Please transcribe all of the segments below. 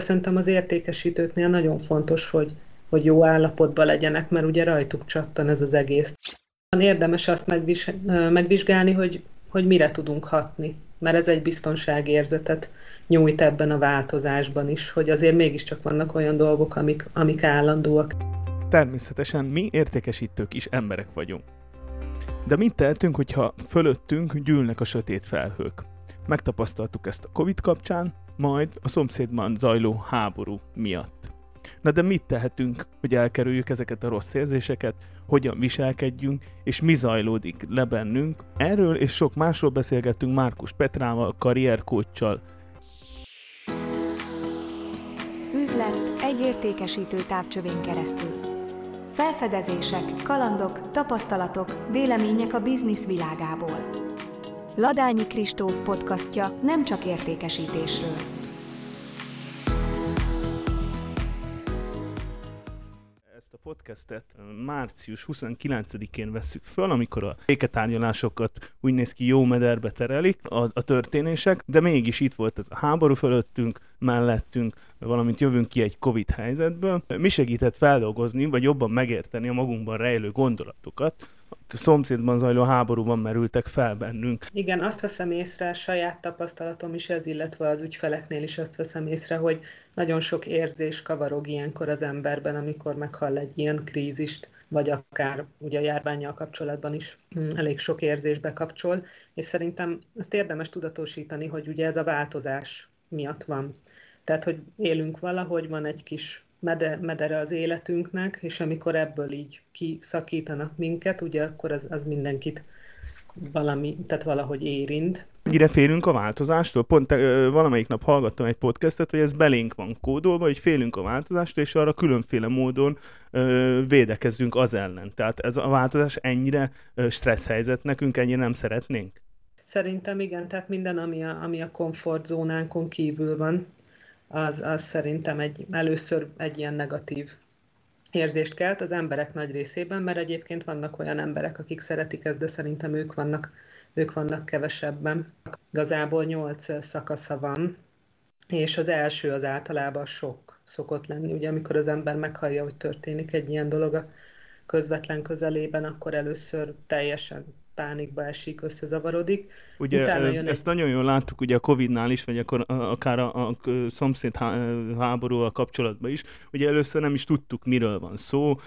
Szerintem az értékesítőknél nagyon fontos, hogy, hogy jó állapotban legyenek, mert ugye rajtuk csattan ez az egész. Érdemes azt megvizsgálni, hogy, hogy mire tudunk hatni, mert ez egy biztonságérzetet nyújt ebben a változásban is, hogy azért mégiscsak vannak olyan dolgok, amik, amik állandóak. Természetesen mi értékesítők is emberek vagyunk. De mit tehetünk, hogyha fölöttünk gyűlnek a sötét felhők? Megtapasztaltuk ezt a Covid kapcsán, majd a szomszédban zajló háború miatt. Na de mit tehetünk, hogy elkerüljük ezeket a rossz érzéseket, hogyan viselkedjünk, és mi zajlódik le bennünk? Erről és sok másról beszélgettünk Márkus Petrával, karrierkóccsal. Üzlet egy értékesítő távcsövén keresztül. Felfedezések, kalandok, tapasztalatok, vélemények a biznisz világából. Ladányi Kristóf podcastja nem csak értékesítésről. Ezt a podcastet március 29-én veszük föl, amikor a béketárgyalásokat úgy néz ki jó mederbe terelik a, a történések, de mégis itt volt ez a háború fölöttünk, mellettünk, valamint jövünk ki egy Covid helyzetből. Mi segített feldolgozni, vagy jobban megérteni a magunkban rejlő gondolatokat, szomszédban zajló háborúban merültek fel bennünk. Igen, azt veszem észre, saját tapasztalatom is ez, illetve az ügyfeleknél is azt veszem észre, hogy nagyon sok érzés kavarog ilyenkor az emberben, amikor meghall egy ilyen krízist, vagy akár ugye a járványjal kapcsolatban is mm, elég sok érzés bekapcsol, és szerintem azt érdemes tudatosítani, hogy ugye ez a változás miatt van. Tehát, hogy élünk valahogy, van egy kis mede, medere az életünknek, és amikor ebből így kiszakítanak minket, ugye akkor az, az mindenkit valami, tehát valahogy érint. Mennyire félünk a változástól? Pont ö, valamelyik nap hallgattam egy podcastet, hogy ez belénk van kódolva, hogy félünk a változástól, és arra különféle módon ö, védekezzünk az ellen. Tehát ez a változás ennyire stressz helyzet nekünk, ennyire nem szeretnénk? Szerintem igen, tehát minden, ami a, ami a komfortzónánkon kívül van, az, az szerintem egy, először egy ilyen negatív érzést kelt az emberek nagy részében, mert egyébként vannak olyan emberek, akik szeretik ezt, de szerintem ők vannak, ők vannak kevesebben. Igazából nyolc szakasza van, és az első az általában sok szokott lenni. Ugye amikor az ember meghallja, hogy történik egy ilyen dolog a közvetlen közelében, akkor először teljesen pánikba esik, összezavarodik. Ugye Utána jön ezt egy... nagyon jól láttuk ugye a Covid-nál is, vagy akkor akár a, a szomszéd háborúval kapcsolatban is. Ugye először nem is tudtuk, miről van szó,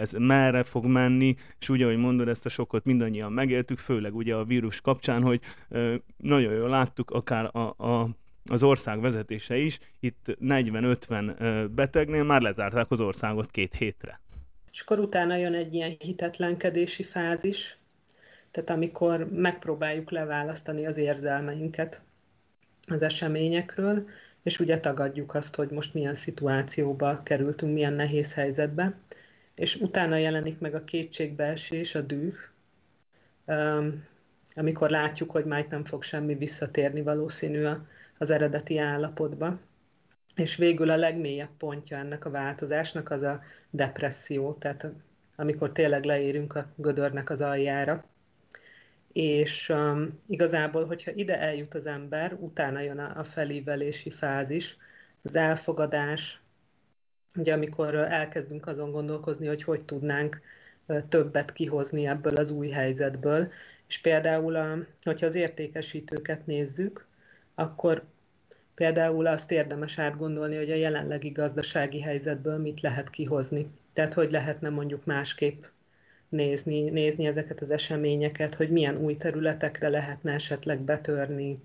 ez merre fog menni, és ugye, ahogy mondod, ezt a sokot mindannyian megéltük, főleg ugye a vírus kapcsán, hogy nagyon jól láttuk akár a, a az ország vezetése is, itt 40-50 betegnél már lezárták az országot két hétre. És akkor utána jön egy ilyen hitetlenkedési fázis, tehát amikor megpróbáljuk leválasztani az érzelmeinket az eseményekről, és ugye tagadjuk azt, hogy most milyen szituációba kerültünk, milyen nehéz helyzetbe, és utána jelenik meg a kétségbeesés, a düh, amikor látjuk, hogy majd nem fog semmi visszatérni valószínű az eredeti állapotba. És végül a legmélyebb pontja ennek a változásnak az a depresszió, tehát amikor tényleg leérünk a gödörnek az aljára és um, igazából, hogyha ide eljut az ember, utána jön a, felívelési fázis, az elfogadás, ugye amikor elkezdünk azon gondolkozni, hogy hogy tudnánk többet kihozni ebből az új helyzetből, és például, a, hogyha az értékesítőket nézzük, akkor például azt érdemes átgondolni, hogy a jelenlegi gazdasági helyzetből mit lehet kihozni. Tehát, hogy lehetne mondjuk másképp nézni, nézni ezeket az eseményeket, hogy milyen új területekre lehetne esetleg betörni,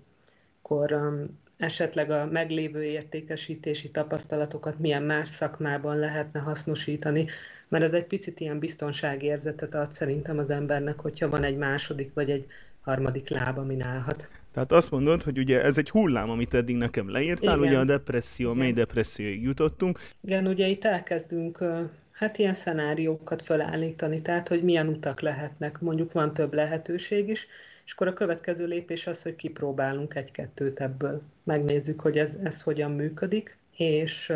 akkor um, esetleg a meglévő értékesítési tapasztalatokat milyen más szakmában lehetne hasznosítani, mert ez egy picit ilyen biztonságérzetet ad szerintem az embernek, hogyha van egy második vagy egy harmadik láb, amin állhat. Tehát azt mondod, hogy ugye ez egy hullám, amit eddig nekem leírtál, Igen. ugye a depresszió, mély depresszióig jutottunk. Igen, ugye itt elkezdünk hát ilyen szenáriókat felállítani, tehát hogy milyen utak lehetnek, mondjuk van több lehetőség is, és akkor a következő lépés az, hogy kipróbálunk egy-kettőt ebből. Megnézzük, hogy ez, ez hogyan működik, és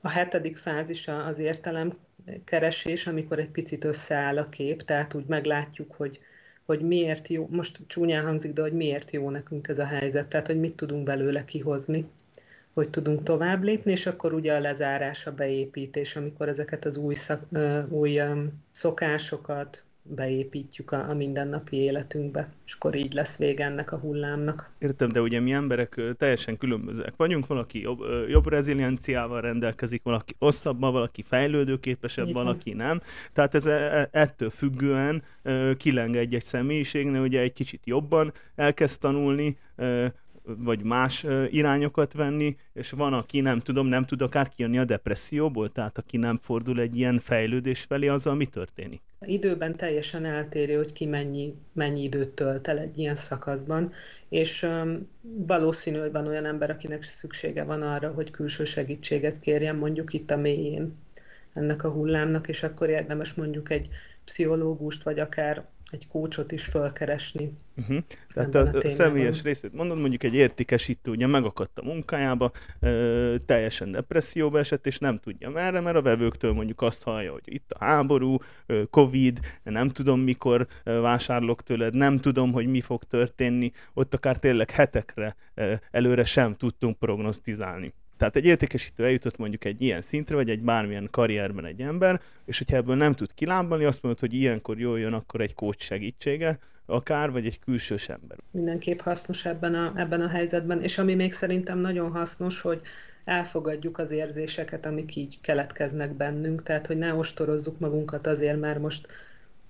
a hetedik fázis az értelem keresés, amikor egy picit összeáll a kép, tehát úgy meglátjuk, hogy, hogy miért jó, most csúnyán hangzik, de hogy miért jó nekünk ez a helyzet, tehát hogy mit tudunk belőle kihozni hogy tudunk tovább lépni, és akkor ugye a lezárás, a beépítés, amikor ezeket az új, szak, új szokásokat, beépítjük a, a mindennapi életünkbe, és akkor így lesz vége ennek a hullámnak. Értem, de ugye mi emberek teljesen különbözőek vagyunk, valaki jobb, jobb rezilienciával rendelkezik, valaki hosszabban, valaki fejlődőképesebb, Igen. valaki nem. Tehát ez e, e, ettől függően kileng egy-egy személyiségnél, ugye egy kicsit jobban elkezd tanulni, vagy más irányokat venni, és van, aki nem tudom, nem tud akár kijönni a depresszióból, tehát aki nem fordul egy ilyen fejlődés felé, azzal mi történik? Időben teljesen eltérő, hogy ki mennyi, mennyi időt tölt el egy ilyen szakaszban, és um, valószínű, hogy van olyan ember, akinek szüksége van arra, hogy külső segítséget kérjen, mondjuk itt a mélyén ennek a hullámnak, és akkor érdemes mondjuk egy pszichológust, vagy akár egy kócsot is felkeresni. Uh-huh. Tehát a, a személyes részét mondod, mondjuk egy értékesítő ugye megakadt a munkájába, ö, teljesen depresszióba esett, és nem tudja merre, mert a vevőktől mondjuk azt hallja, hogy itt a háború, ö, Covid, nem tudom mikor ö, vásárolok tőled, nem tudom, hogy mi fog történni, ott akár tényleg hetekre ö, előre sem tudtunk prognosztizálni. Tehát egy értékesítő eljutott mondjuk egy ilyen szintre, vagy egy bármilyen karrierben egy ember, és hogyha ebből nem tud kilábalni, azt mondod, hogy ilyenkor jól jön akkor egy coach segítsége, akár, vagy egy külsős ember. Mindenképp hasznos ebben a, ebben a helyzetben, és ami még szerintem nagyon hasznos, hogy elfogadjuk az érzéseket, amik így keletkeznek bennünk, tehát hogy ne ostorozzuk magunkat azért, mert most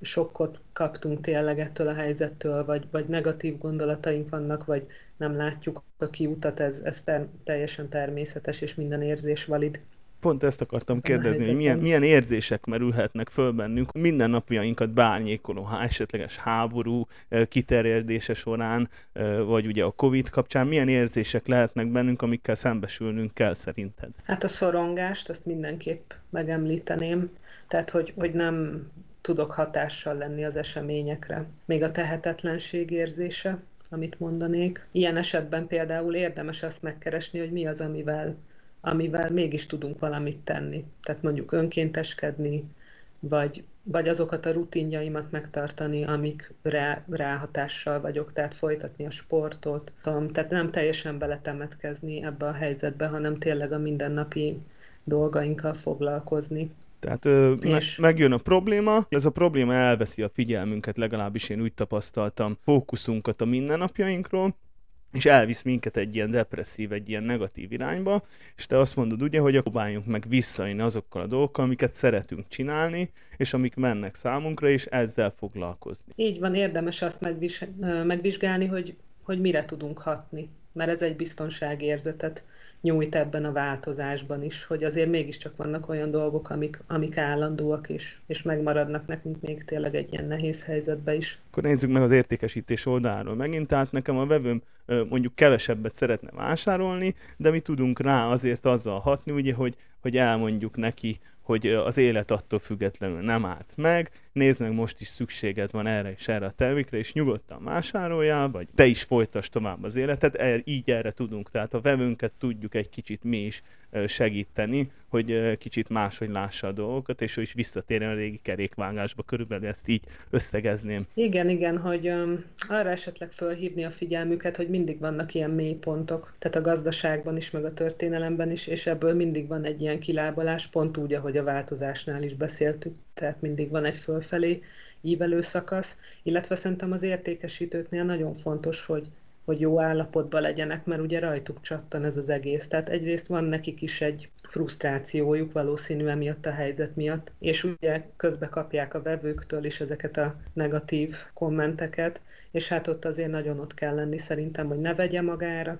sokkot kaptunk tényleg ettől a helyzettől, vagy, vagy negatív gondolataink vannak, vagy nem látjuk a kiutat, ez, ez ter, teljesen természetes, és minden érzés valid. Pont ezt akartam kérdezni, hogy milyen, milyen érzések merülhetnek föl bennünk mindennapjainkat bárnyékoló, ha esetleges háború kiterjedése során, vagy ugye a Covid kapcsán, milyen érzések lehetnek bennünk, amikkel szembesülnünk kell szerinted? Hát a szorongást, azt mindenképp megemlíteném, tehát hogy, hogy nem tudok hatással lenni az eseményekre. Még a tehetetlenség érzése, amit mondanék. Ilyen esetben például érdemes azt megkeresni, hogy mi az, amivel, amivel mégis tudunk valamit tenni. Tehát mondjuk önkénteskedni, vagy, vagy azokat a rutinjaimat megtartani, amik rá, ráhatással vagyok, tehát folytatni a sportot. Tehát nem teljesen beletemetkezni ebbe a helyzetbe, hanem tényleg a mindennapi dolgainkkal foglalkozni. Tehát ö, me- megjön a probléma, ez a probléma elveszi a figyelmünket, legalábbis én úgy tapasztaltam, fókuszunkat a mindennapjainkról, és elvisz minket egy ilyen depresszív, egy ilyen negatív irányba, és te azt mondod ugye, hogy próbáljunk meg visszajönni azokkal a dolgokkal, amiket szeretünk csinálni, és amik mennek számunkra, és ezzel foglalkozni. Így van, érdemes azt megvis- megvizsgálni, hogy, hogy mire tudunk hatni, mert ez egy biztonságérzetet nyújt ebben a változásban is, hogy azért mégiscsak vannak olyan dolgok, amik, amik állandóak is, és megmaradnak nekünk még tényleg egy ilyen nehéz helyzetbe is. Akkor nézzük meg az értékesítés oldalról megint, tehát nekem a vevőm mondjuk kevesebbet szeretne vásárolni, de mi tudunk rá azért azzal hatni, ugye, hogy, hogy elmondjuk neki, hogy az élet attól függetlenül nem állt meg, nézd meg, most is szükséged van erre és erre a termékre, és nyugodtan vásároljál, vagy te is folytasd tovább az életet, el, így erre tudunk. Tehát a vevőnket tudjuk egy kicsit mi is segíteni, hogy kicsit máshogy lássa a dolgokat, és ő is visszatérjen a régi kerékvágásba. Körülbelül ezt így összegezném. Igen, igen, hogy um, arra esetleg fölhívni a figyelmüket, hogy mindig vannak ilyen mélypontok, tehát a gazdaságban is, meg a történelemben is, és ebből mindig van egy ilyen kilábalás, pont úgy, ahogy a változásnál is beszéltük, tehát mindig van egy fölfelé ívelő szakasz, illetve szerintem az értékesítőknél nagyon fontos, hogy hogy jó állapotban legyenek, mert ugye rajtuk csattan ez az egész. Tehát egyrészt van nekik is egy frusztrációjuk valószínű emiatt a helyzet miatt, és ugye közbe kapják a vevőktől is ezeket a negatív kommenteket, és hát ott azért nagyon ott kell lenni szerintem, hogy ne vegye magára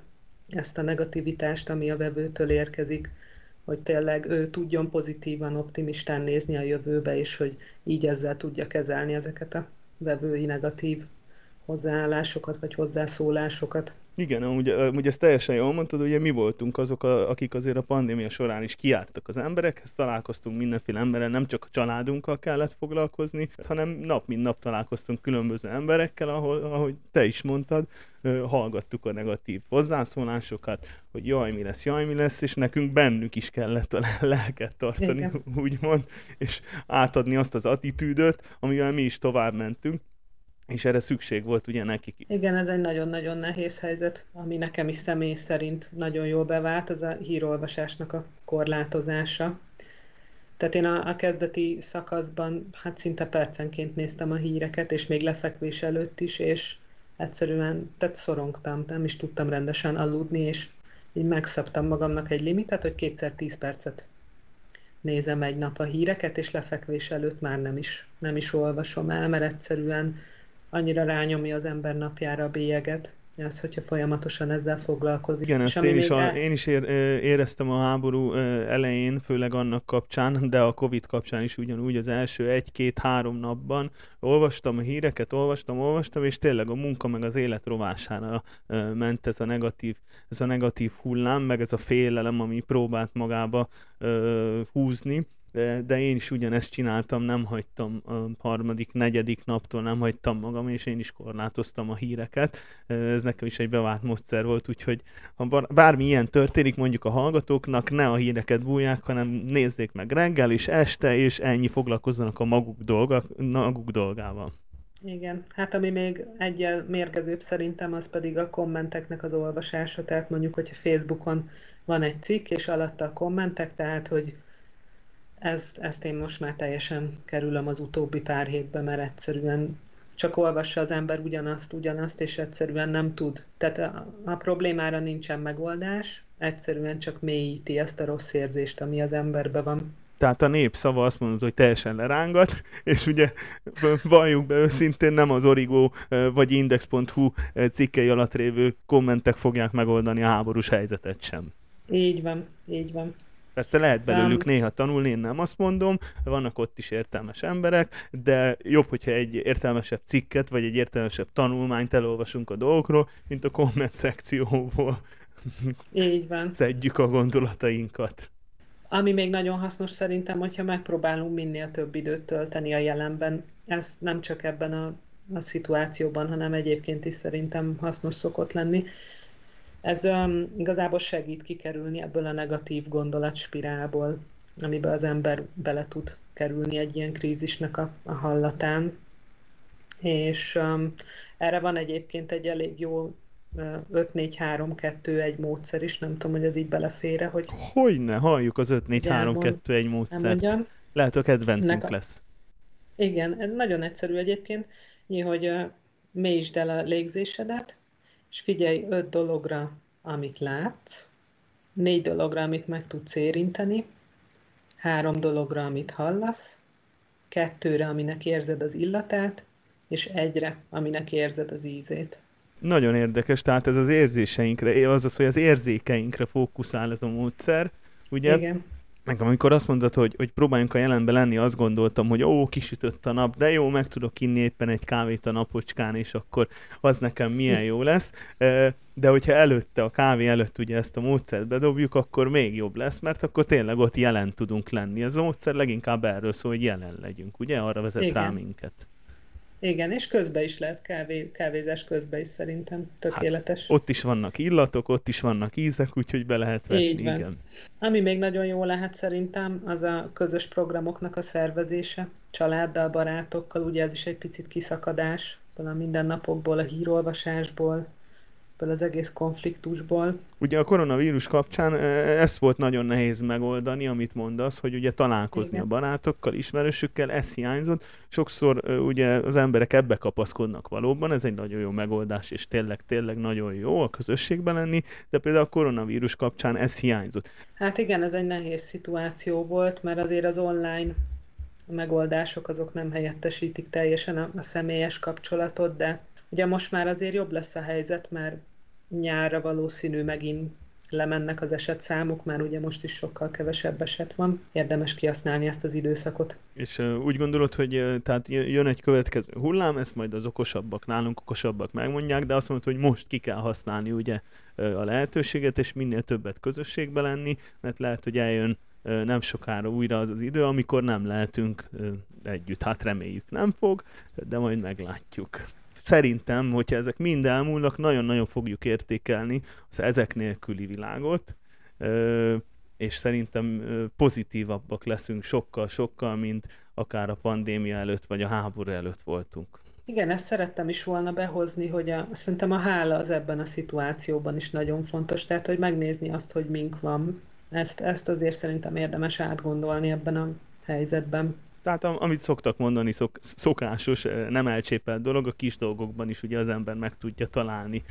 ezt a negativitást, ami a vevőtől érkezik, hogy tényleg ő tudjon pozitívan, optimistán nézni a jövőbe, és hogy így ezzel tudja kezelni ezeket a vevői negatív hozzáállásokat, vagy hozzászólásokat. Igen, amúgy, amúgy ezt teljesen jól mondtad, ugye mi voltunk azok, a, akik azért a pandémia során is kiártak az emberekhez, találkoztunk mindenféle emberrel, nem csak a családunkkal kellett foglalkozni, hanem nap mint nap találkoztunk különböző emberekkel, ahol, ahogy te is mondtad, hallgattuk a negatív hozzászólásokat, hogy jaj, mi lesz, jaj, mi lesz, és nekünk bennük is kellett a lelket tartani, Igen. úgymond, és átadni azt az attitűdöt, amivel mi is tovább mentünk és erre szükség volt ugye nekik. Igen, ez egy nagyon-nagyon nehéz helyzet, ami nekem is személy szerint nagyon jól bevált, az a hírolvasásnak a korlátozása. Tehát én a, a kezdeti szakaszban hát szinte percenként néztem a híreket, és még lefekvés előtt is, és egyszerűen tehát szorongtam, nem is tudtam rendesen aludni, és így megszabtam magamnak egy limitet, hogy kétszer tíz percet nézem egy nap a híreket, és lefekvés előtt már nem is, nem is olvasom el, mert egyszerűen annyira rányomja az ember napjára a bélyeget, az, hogyha folyamatosan ezzel foglalkozik. Igen, ezt én is, a, el... én is ér, éreztem a háború elején, főleg annak kapcsán, de a Covid kapcsán is ugyanúgy az első egy-két-három napban olvastam a híreket, olvastam, olvastam, és tényleg a munka meg az élet rovására ment ez a negatív, ez a negatív hullám, meg ez a félelem, ami próbált magába húzni de, de én is ugyanezt csináltam, nem hagytam a harmadik, negyedik naptól, nem hagytam magam, és én is korlátoztam a híreket. Ez nekem is egy bevált módszer volt, úgyhogy ha bármi ilyen történik, mondjuk a hallgatóknak, ne a híreket bújják, hanem nézzék meg reggel és este, és ennyi foglalkozzanak a maguk, dolga, maguk dolgával. Igen, hát ami még egyel mérgezőbb szerintem, az pedig a kommenteknek az olvasása, tehát mondjuk, hogyha Facebookon van egy cikk, és alatta a kommentek, tehát, hogy ezt, ezt én most már teljesen kerülöm az utóbbi pár hétben, mert egyszerűen csak olvassa az ember ugyanazt, ugyanazt, és egyszerűen nem tud. Tehát a, a problémára nincsen megoldás, egyszerűen csak mélyíti ezt a rossz érzést, ami az emberben van. Tehát a népszava azt mondod, hogy teljesen lerángat, és ugye valljuk be őszintén, nem az Origo vagy Index.hu cikkei alatt révő kommentek fogják megoldani a háborús helyzetet sem. Így van, így van. Persze lehet belőlük um, néha tanulni, én nem azt mondom, vannak ott is értelmes emberek, de jobb, hogyha egy értelmesebb cikket, vagy egy értelmesebb tanulmányt elolvasunk a dolgokról, mint a komment szekcióból. Így van. Szedjük a gondolatainkat. Ami még nagyon hasznos szerintem, hogyha megpróbálunk minél több időt tölteni a jelenben. Ez nem csak ebben a, a szituációban, hanem egyébként is szerintem hasznos szokott lenni ez um, igazából segít kikerülni ebből a negatív gondolatspirálból, amiben az ember bele tud kerülni egy ilyen krízisnek a, a hallatán. És um, erre van egyébként egy elég jó 5-4-3-2-1 módszer is, nem tudom, hogy ez így belefére, hogy... Hogyne, halljuk az 5-4-3-2-1 módszert. Lehet, a kedvencünk a... lesz. Igen, nagyon egyszerű egyébként, hogy mélyítsd el a légzésedet, és figyelj öt dologra, amit látsz, négy dologra, amit meg tudsz érinteni, három dologra, amit hallasz, kettőre, aminek érzed az illatát, és egyre, aminek érzed az ízét. Nagyon érdekes, tehát ez az érzéseinkre, azaz, hogy az érzékeinkre fókuszál ez a módszer, ugye? Igen. Nekem amikor azt mondod, hogy, hogy próbáljunk a jelenbe lenni, azt gondoltam, hogy ó, kisütött a nap, de jó, meg tudok inni éppen egy kávét a napocskán, és akkor az nekem milyen jó lesz. De hogyha előtte, a kávé előtt ugye ezt a módszert bedobjuk, akkor még jobb lesz, mert akkor tényleg ott jelen tudunk lenni. Ez a módszer leginkább erről szól, hogy jelen legyünk, ugye? Arra vezet Igen. rá minket. Igen, és közben is lehet kávé, kávézás közben is szerintem tökéletes. Hát, ott is vannak illatok, ott is vannak ízek, úgyhogy be lehet venni. Így van. Igen. Ami még nagyon jó lehet szerintem, az a közös programoknak a szervezése, családdal, barátokkal, ugye ez is egy picit kiszakadás a mindennapokból, a hírolvasásból, ebből az egész konfliktusból. Ugye a koronavírus kapcsán ezt volt nagyon nehéz megoldani, amit mondasz, hogy ugye találkozni Igen. a barátokkal, ismerősökkel, ez hiányzott. Sokszor ugye az emberek ebbe kapaszkodnak valóban, ez egy nagyon jó megoldás, és tényleg, tényleg nagyon jó a közösségben lenni, de például a koronavírus kapcsán ez hiányzott. Hát igen, ez egy nehéz szituáció volt, mert azért az online megoldások azok nem helyettesítik teljesen a, a személyes kapcsolatot, de ugye most már azért jobb lesz a helyzet, mert nyárra valószínű megint lemennek az esetszámok, már ugye most is sokkal kevesebb eset van. Érdemes kihasználni ezt az időszakot. És uh, úgy gondolod, hogy uh, tehát jön egy következő hullám, ezt majd az okosabbak, nálunk okosabbak megmondják, de azt mondod, hogy most ki kell használni ugye uh, a lehetőséget, és minél többet közösségbe lenni, mert lehet, hogy eljön uh, nem sokára újra az az idő, amikor nem lehetünk uh, együtt. Hát reméljük nem fog, de majd meglátjuk szerintem, hogyha ezek mind elmúlnak, nagyon-nagyon fogjuk értékelni az ezek nélküli világot, és szerintem pozitívabbak leszünk sokkal-sokkal, mint akár a pandémia előtt, vagy a háború előtt voltunk. Igen, ezt szerettem is volna behozni, hogy a, szerintem a hála az ebben a szituációban is nagyon fontos, tehát hogy megnézni azt, hogy mink van. Ezt, ezt azért szerintem érdemes átgondolni ebben a helyzetben. Tehát amit szoktak mondani, szok, szokásos, nem elcsépelt dolog, a kis dolgokban is ugye az ember meg tudja találni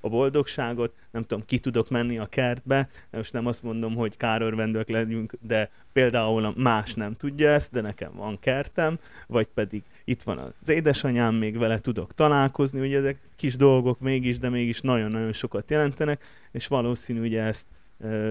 a boldogságot, nem tudom, ki tudok menni a kertbe, most nem azt mondom, hogy kárörvendők legyünk, de például más nem tudja ezt, de nekem van kertem, vagy pedig itt van az édesanyám, még vele tudok találkozni, ugye ezek kis dolgok mégis, de mégis nagyon-nagyon sokat jelentenek, és valószínű, ugye ezt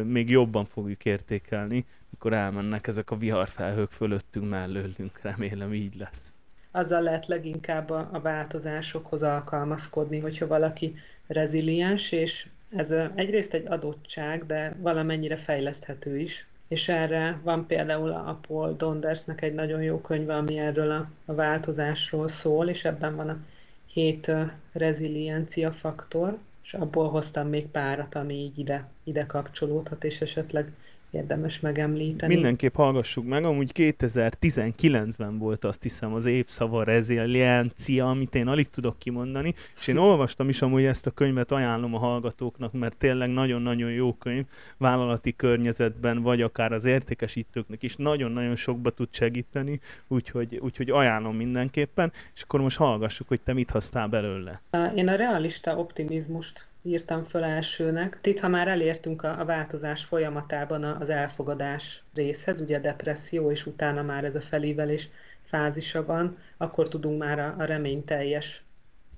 még jobban fogjuk értékelni, mikor elmennek ezek a viharfelhők fölöttünk mellőlünk, remélem így lesz. Azzal lehet leginkább a, változásokhoz alkalmazkodni, hogyha valaki reziliens, és ez egyrészt egy adottság, de valamennyire fejleszthető is. És erre van például a Paul Dondersnek egy nagyon jó könyve, ami erről a, a változásról szól, és ebben van a hét reziliencia faktor, és abból hoztam még párat, ami így ide, ide kapcsolódhat, és esetleg érdemes megemlíteni. Mindenképp hallgassuk meg, amúgy 2019-ben volt azt hiszem az évszava reziliencia, amit én alig tudok kimondani, és én olvastam is amúgy ezt a könyvet, ajánlom a hallgatóknak, mert tényleg nagyon-nagyon jó könyv, vállalati környezetben, vagy akár az értékesítőknek is nagyon-nagyon sokba tud segíteni, úgyhogy, úgyhogy ajánlom mindenképpen, és akkor most hallgassuk, hogy te mit hoztál belőle. Én a realista optimizmust írtam föl elsőnek. Itt, ha már elértünk a, a változás folyamatában az elfogadás részhez, ugye a depresszió, és utána már ez a felívelés fázisa van, akkor tudunk már a, a reményteljes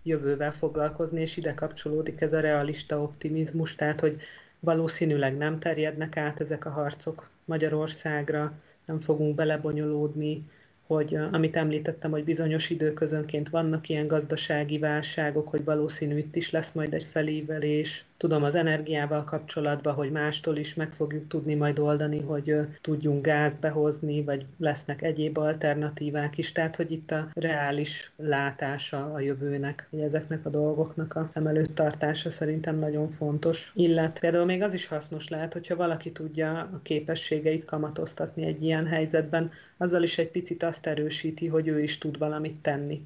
jövővel foglalkozni, és ide kapcsolódik ez a realista optimizmus, tehát hogy valószínűleg nem terjednek át ezek a harcok Magyarországra, nem fogunk belebonyolódni, hogy amit említettem, hogy bizonyos időközönként vannak ilyen gazdasági válságok, hogy valószínű itt is lesz majd egy felívelés. Tudom az energiával kapcsolatban, hogy mástól is meg fogjuk tudni majd oldani, hogy tudjunk gázt behozni, vagy lesznek egyéb alternatívák is. Tehát, hogy itt a reális látása a jövőnek, hogy ezeknek a dolgoknak a szem előtt tartása szerintem nagyon fontos. Illetve például még az is hasznos lehet, hogyha valaki tudja a képességeit kamatoztatni egy ilyen helyzetben, azzal is egy picit azt erősíti, hogy ő is tud valamit tenni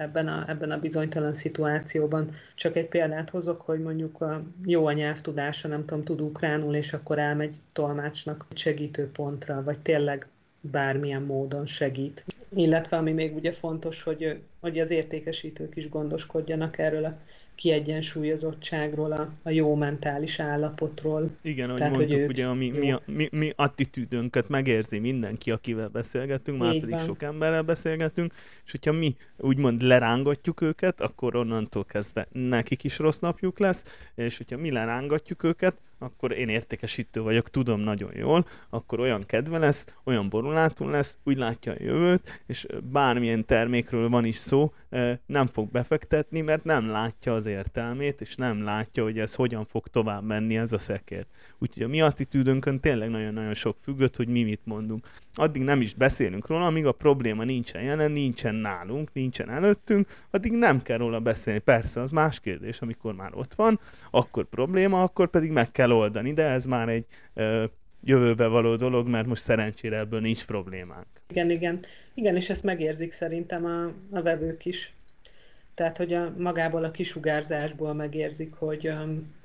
ebben a, ebben a bizonytalan szituációban. Csak egy példát hozok, hogy mondjuk a jó a nyelvtudása, nem tudom, tud ukránul, és akkor elmegy tolmácsnak segítő pontra, vagy tényleg bármilyen módon segít. Illetve ami még ugye fontos, hogy, hogy az értékesítők is gondoskodjanak erről a kiegyensúlyozottságról, a, a jó mentális állapotról. Igen, ahogy Tehát, mondtuk, hogy ugye a mi, mi, mi, mi attitűdünket megérzi mindenki, akivel beszélgetünk, már pedig van. sok emberrel beszélgetünk, és hogyha mi úgymond lerángatjuk őket, akkor onnantól kezdve nekik is rossz napjuk lesz, és hogyha mi lerángatjuk őket, akkor én értékesítő vagyok, tudom nagyon jól, akkor olyan kedve lesz, olyan borulátul lesz, úgy látja a jövőt, és bármilyen termékről van is szó, nem fog befektetni, mert nem látja az értelmét, és nem látja, hogy ez hogyan fog tovább menni ez a szekér. Úgyhogy a mi attitűdönkön tényleg nagyon-nagyon sok függött, hogy mi mit mondunk. Addig nem is beszélünk róla, amíg a probléma nincsen jelen, nincsen nálunk, nincsen előttünk, addig nem kell róla beszélni. Persze, az más kérdés, amikor már ott van, akkor probléma, akkor pedig meg kell oldani, de ez már egy ö, jövőbe való dolog, mert most szerencsére ebből nincs problémánk. Igen, igen. Igen, és ezt megérzik szerintem a, a vevők is. Tehát, hogy a, magából a kisugárzásból megérzik, hogy,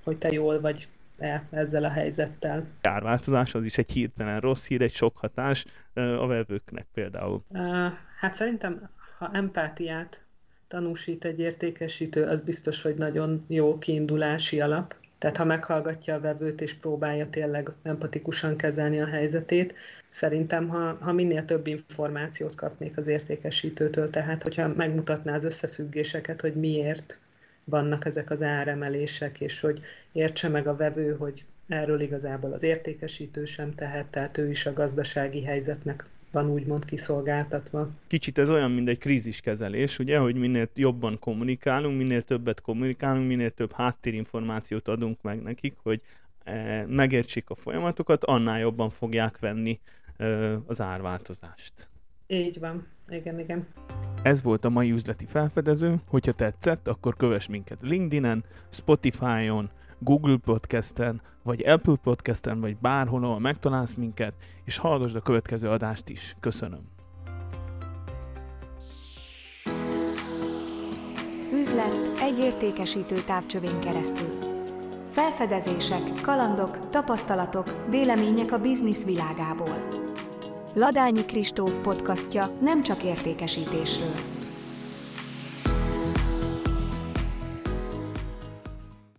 hogy te jól vagy e, ezzel a helyzettel. Árváltozás az is egy hirtelen rossz hír, egy sok hatás a vevőknek például. Uh, hát szerintem, ha empátiát tanúsít egy értékesítő, az biztos, hogy nagyon jó kiindulási alap. Tehát ha meghallgatja a vevőt és próbálja tényleg empatikusan kezelni a helyzetét, szerintem, ha, ha minél több információt kapnék az értékesítőtől, tehát hogyha megmutatná az összefüggéseket, hogy miért vannak ezek az áremelések, és hogy értse meg a vevő, hogy erről igazából az értékesítő sem tehet, tehát ő is a gazdasági helyzetnek van úgymond kiszolgáltatva. Kicsit ez olyan, mint egy kríziskezelés, ugye, hogy minél jobban kommunikálunk, minél többet kommunikálunk, minél több háttérinformációt adunk meg nekik, hogy e, megértsék a folyamatokat, annál jobban fogják venni e, az árváltozást. Így van, igen, igen. Ez volt a mai üzleti felfedező. Hogyha tetszett, akkor kövess minket LinkedIn-en, Spotify-on, Google Podcast-en, vagy Apple Podcast-en, vagy bárhol, ahol megtalálsz minket, és hallgassd a következő adást is. Köszönöm. üzlet egy értékesítő távcsövén keresztül. Felfedezések, kalandok, tapasztalatok, vélemények a biznisz világából. Ladányi Kristóf podcastja nem csak értékesítésről